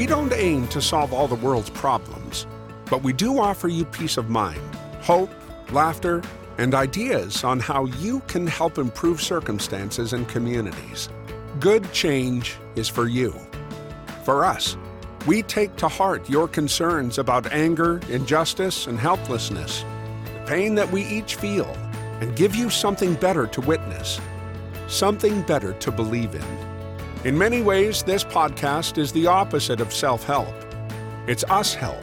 We don't aim to solve all the world's problems, but we do offer you peace of mind, hope, laughter, and ideas on how you can help improve circumstances and communities. Good change is for you. For us, we take to heart your concerns about anger, injustice, and helplessness, the pain that we each feel, and give you something better to witness, something better to believe in. In many ways, this podcast is the opposite of self help. It's us help.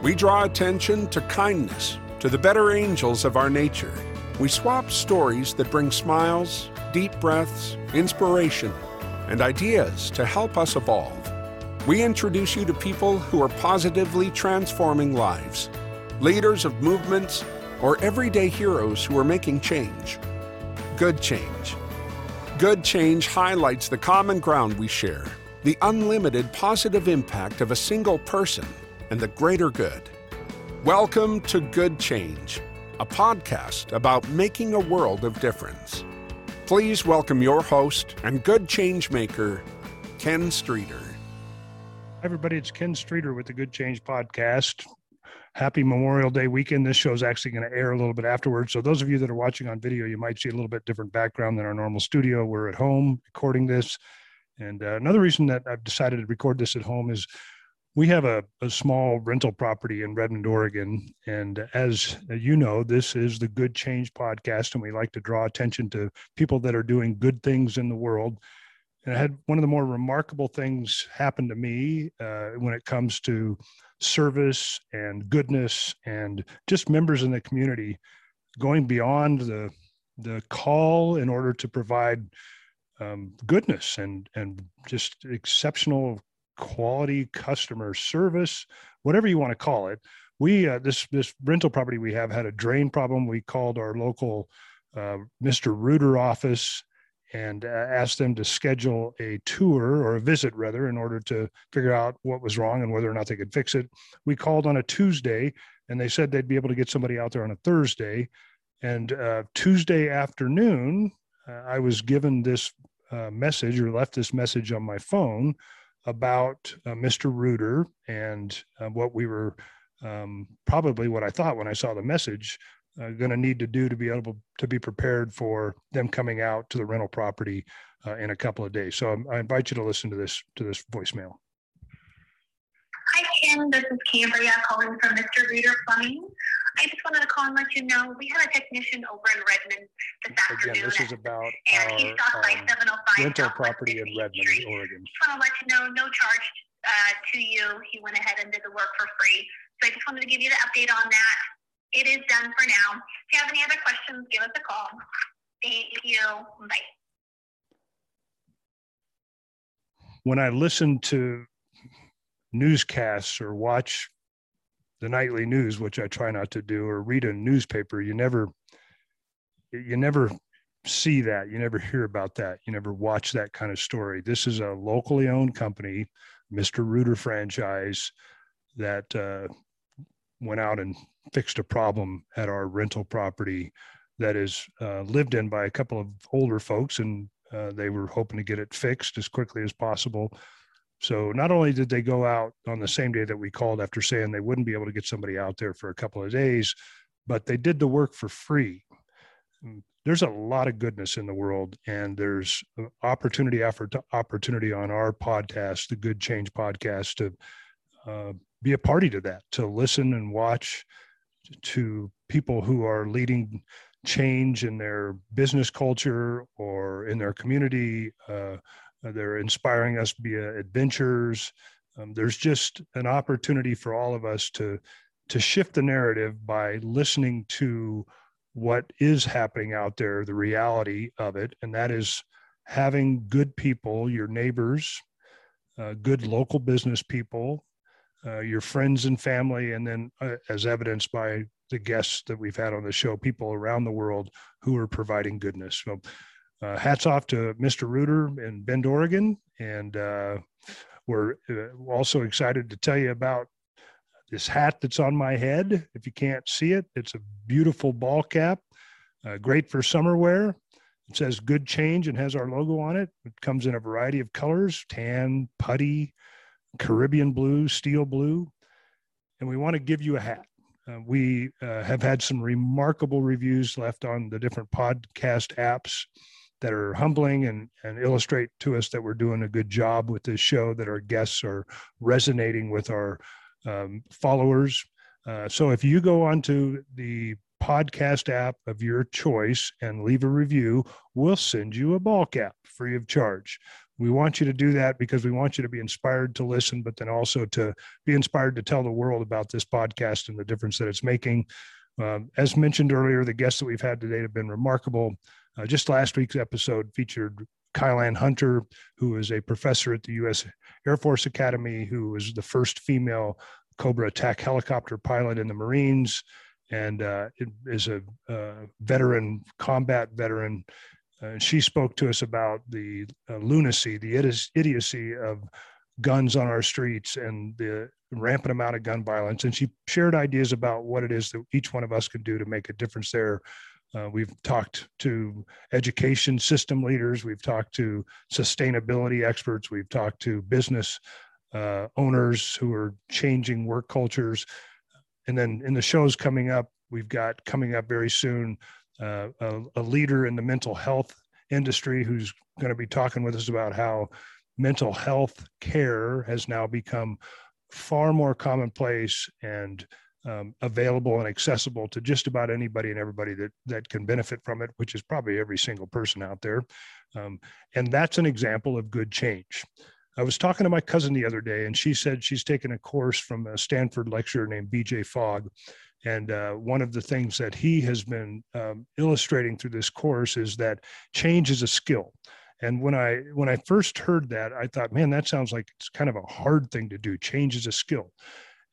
We draw attention to kindness, to the better angels of our nature. We swap stories that bring smiles, deep breaths, inspiration, and ideas to help us evolve. We introduce you to people who are positively transforming lives, leaders of movements, or everyday heroes who are making change. Good change. Good change highlights the common ground we share, the unlimited positive impact of a single person, and the greater good. Welcome to Good Change, a podcast about making a world of difference. Please welcome your host and good change maker, Ken Streeter. Hi, everybody. It's Ken Streeter with the Good Change Podcast. Happy Memorial Day weekend. This show is actually going to air a little bit afterwards. So, those of you that are watching on video, you might see a little bit different background than our normal studio. We're at home recording this. And uh, another reason that I've decided to record this at home is we have a, a small rental property in Redmond, Oregon. And as you know, this is the Good Change podcast, and we like to draw attention to people that are doing good things in the world. And I had one of the more remarkable things happen to me uh, when it comes to service and goodness and just members in the community going beyond the the call in order to provide um, goodness and and just exceptional quality customer service, whatever you want to call it. We uh, this this rental property we have had a drain problem. We called our local uh, Mr. Rooter office and uh, asked them to schedule a tour or a visit rather in order to figure out what was wrong and whether or not they could fix it. We called on a Tuesday and they said they'd be able to get somebody out there on a Thursday. And uh, Tuesday afternoon, uh, I was given this uh, message or left this message on my phone about uh, Mr. Rooter and uh, what we were um, probably what I thought when I saw the message uh, going to need to do to be able to be prepared for them coming out to the rental property uh, in a couple of days. So I invite you to listen to this to this voicemail. Hi, Kim. This is Cambria calling from Mr. Rooter Plumbing. I just wanted to call and let you know we had a technician over in Redmond this afternoon. Again, this is about and our he stopped by um, 705 rental property in Redmond, Street. Oregon. Just want to let you know, no charge uh, to you. He went ahead and did the work for free. So I just wanted to give you the update on that. It is done for now. If you have any other questions, give us a call. Thank you. Bye. when I listen to newscasts or watch the nightly news, which I try not to do, or read a newspaper, you never you never see that. You never hear about that. You never watch that kind of story. This is a locally owned company, Mr. Rooter franchise, that uh, went out and fixed a problem at our rental property that is uh, lived in by a couple of older folks, and uh, they were hoping to get it fixed as quickly as possible. So not only did they go out on the same day that we called after saying they wouldn't be able to get somebody out there for a couple of days, but they did the work for free. Mm, There's a lot of goodness in the world, and there's uh, opportunity after opportunity on our podcast, the Good Change podcast, to uh, be a party to that, to listen and watch to people who are leading change in their business culture or in their community. Uh, they're inspiring us via adventures. Um, there's just an opportunity for all of us to to shift the narrative by listening to what is happening out there, the reality of it, and that is having good people, your neighbors, uh, good local business people, uh, your friends and family, and then uh, as evidenced by the guests that we've had on the show, people around the world who are providing goodness. So, uh, hats off to Mr. Rooter in Bend, Oregon, and uh, we're uh, also excited to tell you about this hat that's on my head. If you can't see it, it's a beautiful ball cap, great for summer wear. It says "Good Change" and has our logo on it. It comes in a variety of colors: tan, putty, Caribbean blue, steel blue, and we want to give you a hat. Uh, we uh, have had some remarkable reviews left on the different podcast apps that are humbling and, and illustrate to us that we're doing a good job with this show, that our guests are resonating with our um, followers. Uh, so if you go onto the podcast app of your choice and leave a review, we'll send you a ball cap free of charge. We want you to do that because we want you to be inspired to listen, but then also to be inspired to tell the world about this podcast and the difference that it's making. Um, as mentioned earlier, the guests that we've had today have been remarkable. Uh, just last week's episode featured Kyleanne Hunter, who is a professor at the U.S. Air Force Academy, who was the first female Cobra attack helicopter pilot in the Marines, and uh, is a uh, veteran, combat veteran. Uh, she spoke to us about the uh, lunacy, the idiocy of guns on our streets and the rampant amount of gun violence. And she shared ideas about what it is that each one of us can do to make a difference there. Uh, we've talked to education system leaders. We've talked to sustainability experts. We've talked to business uh, owners who are changing work cultures. And then in the shows coming up, we've got coming up very soon uh, a, a, leader in the mental health industry who's going to be talking with us about how mental health care has now become far more commonplace and um, available and accessible to just about anybody and everybody that that can benefit from it, which is probably every single person out there. Um, and that's an example of good change. I was talking to my cousin the other day, and she said she's taken a course from a Stanford lecturer named B.J. Fogg. And uh, one of the things that he has been um, illustrating through this course is that change is a skill. And when I when I first heard that, I thought, man, that sounds like it's kind of a hard thing to do. Change is a skill.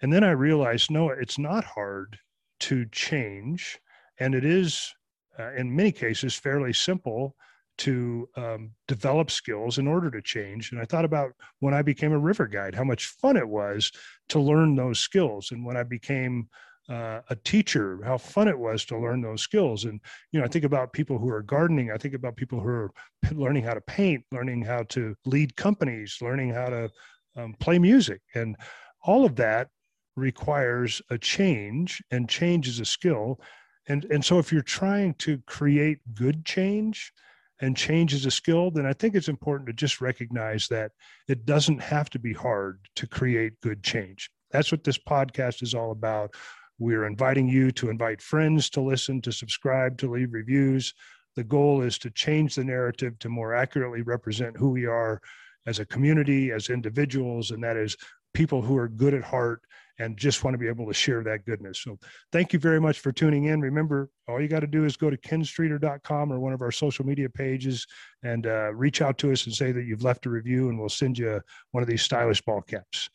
And then I realized, no, it's not hard to change, and it is, uh, in many cases, fairly simple to um, develop skills in order to change. And I thought about when I became a river guide, how much fun it was to learn those skills. And when I became uh, a teacher, how fun it was to learn those skills. And, you know, I think about people who are gardening. I think about people who are learning how to paint, learning how to lead companies, learning how to um, play music. And all of that requires a change, and change is a skill. And, and so if you're trying to create good change, and change is a skill, then I think it's important to just recognize that it doesn't have to be hard to create good change. That's what this podcast is all about. We're inviting you to invite friends to listen, to subscribe, to leave reviews. The goal is to change the narrative to more accurately represent who we are as a community, as individuals, and that is people who are good at heart and just want to be able to share that goodness. So thank you very much for tuning in. Remember, all you got to do is go to kenstreeter.com or one of our social media pages and uh, reach out to us and say that you've left a review and we'll send you one of these stylish ball caps.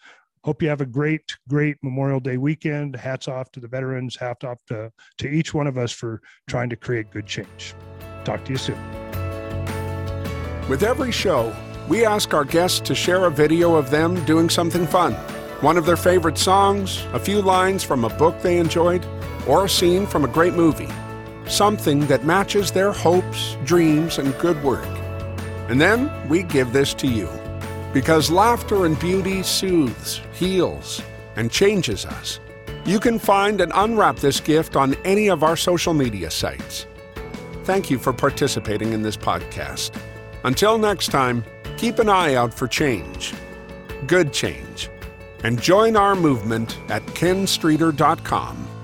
Hope you have a great, great Memorial Day weekend. Hats off to the veterans, hats off to, to each one of us for trying to create good change. Talk to you soon. With every show, we ask our guests to share a video of them doing something fun one of their favorite songs, a few lines from a book they enjoyed, or a scene from a great movie. Something that matches their hopes, dreams, and good work. And then we give this to you. Because laughter and beauty soothes, heals, and changes us. You can find and unwrap this gift on any of our social media sites. Thank you for participating in this podcast. Until next time, keep an eye out for change. Good change and join our movement at kenstreeter.com.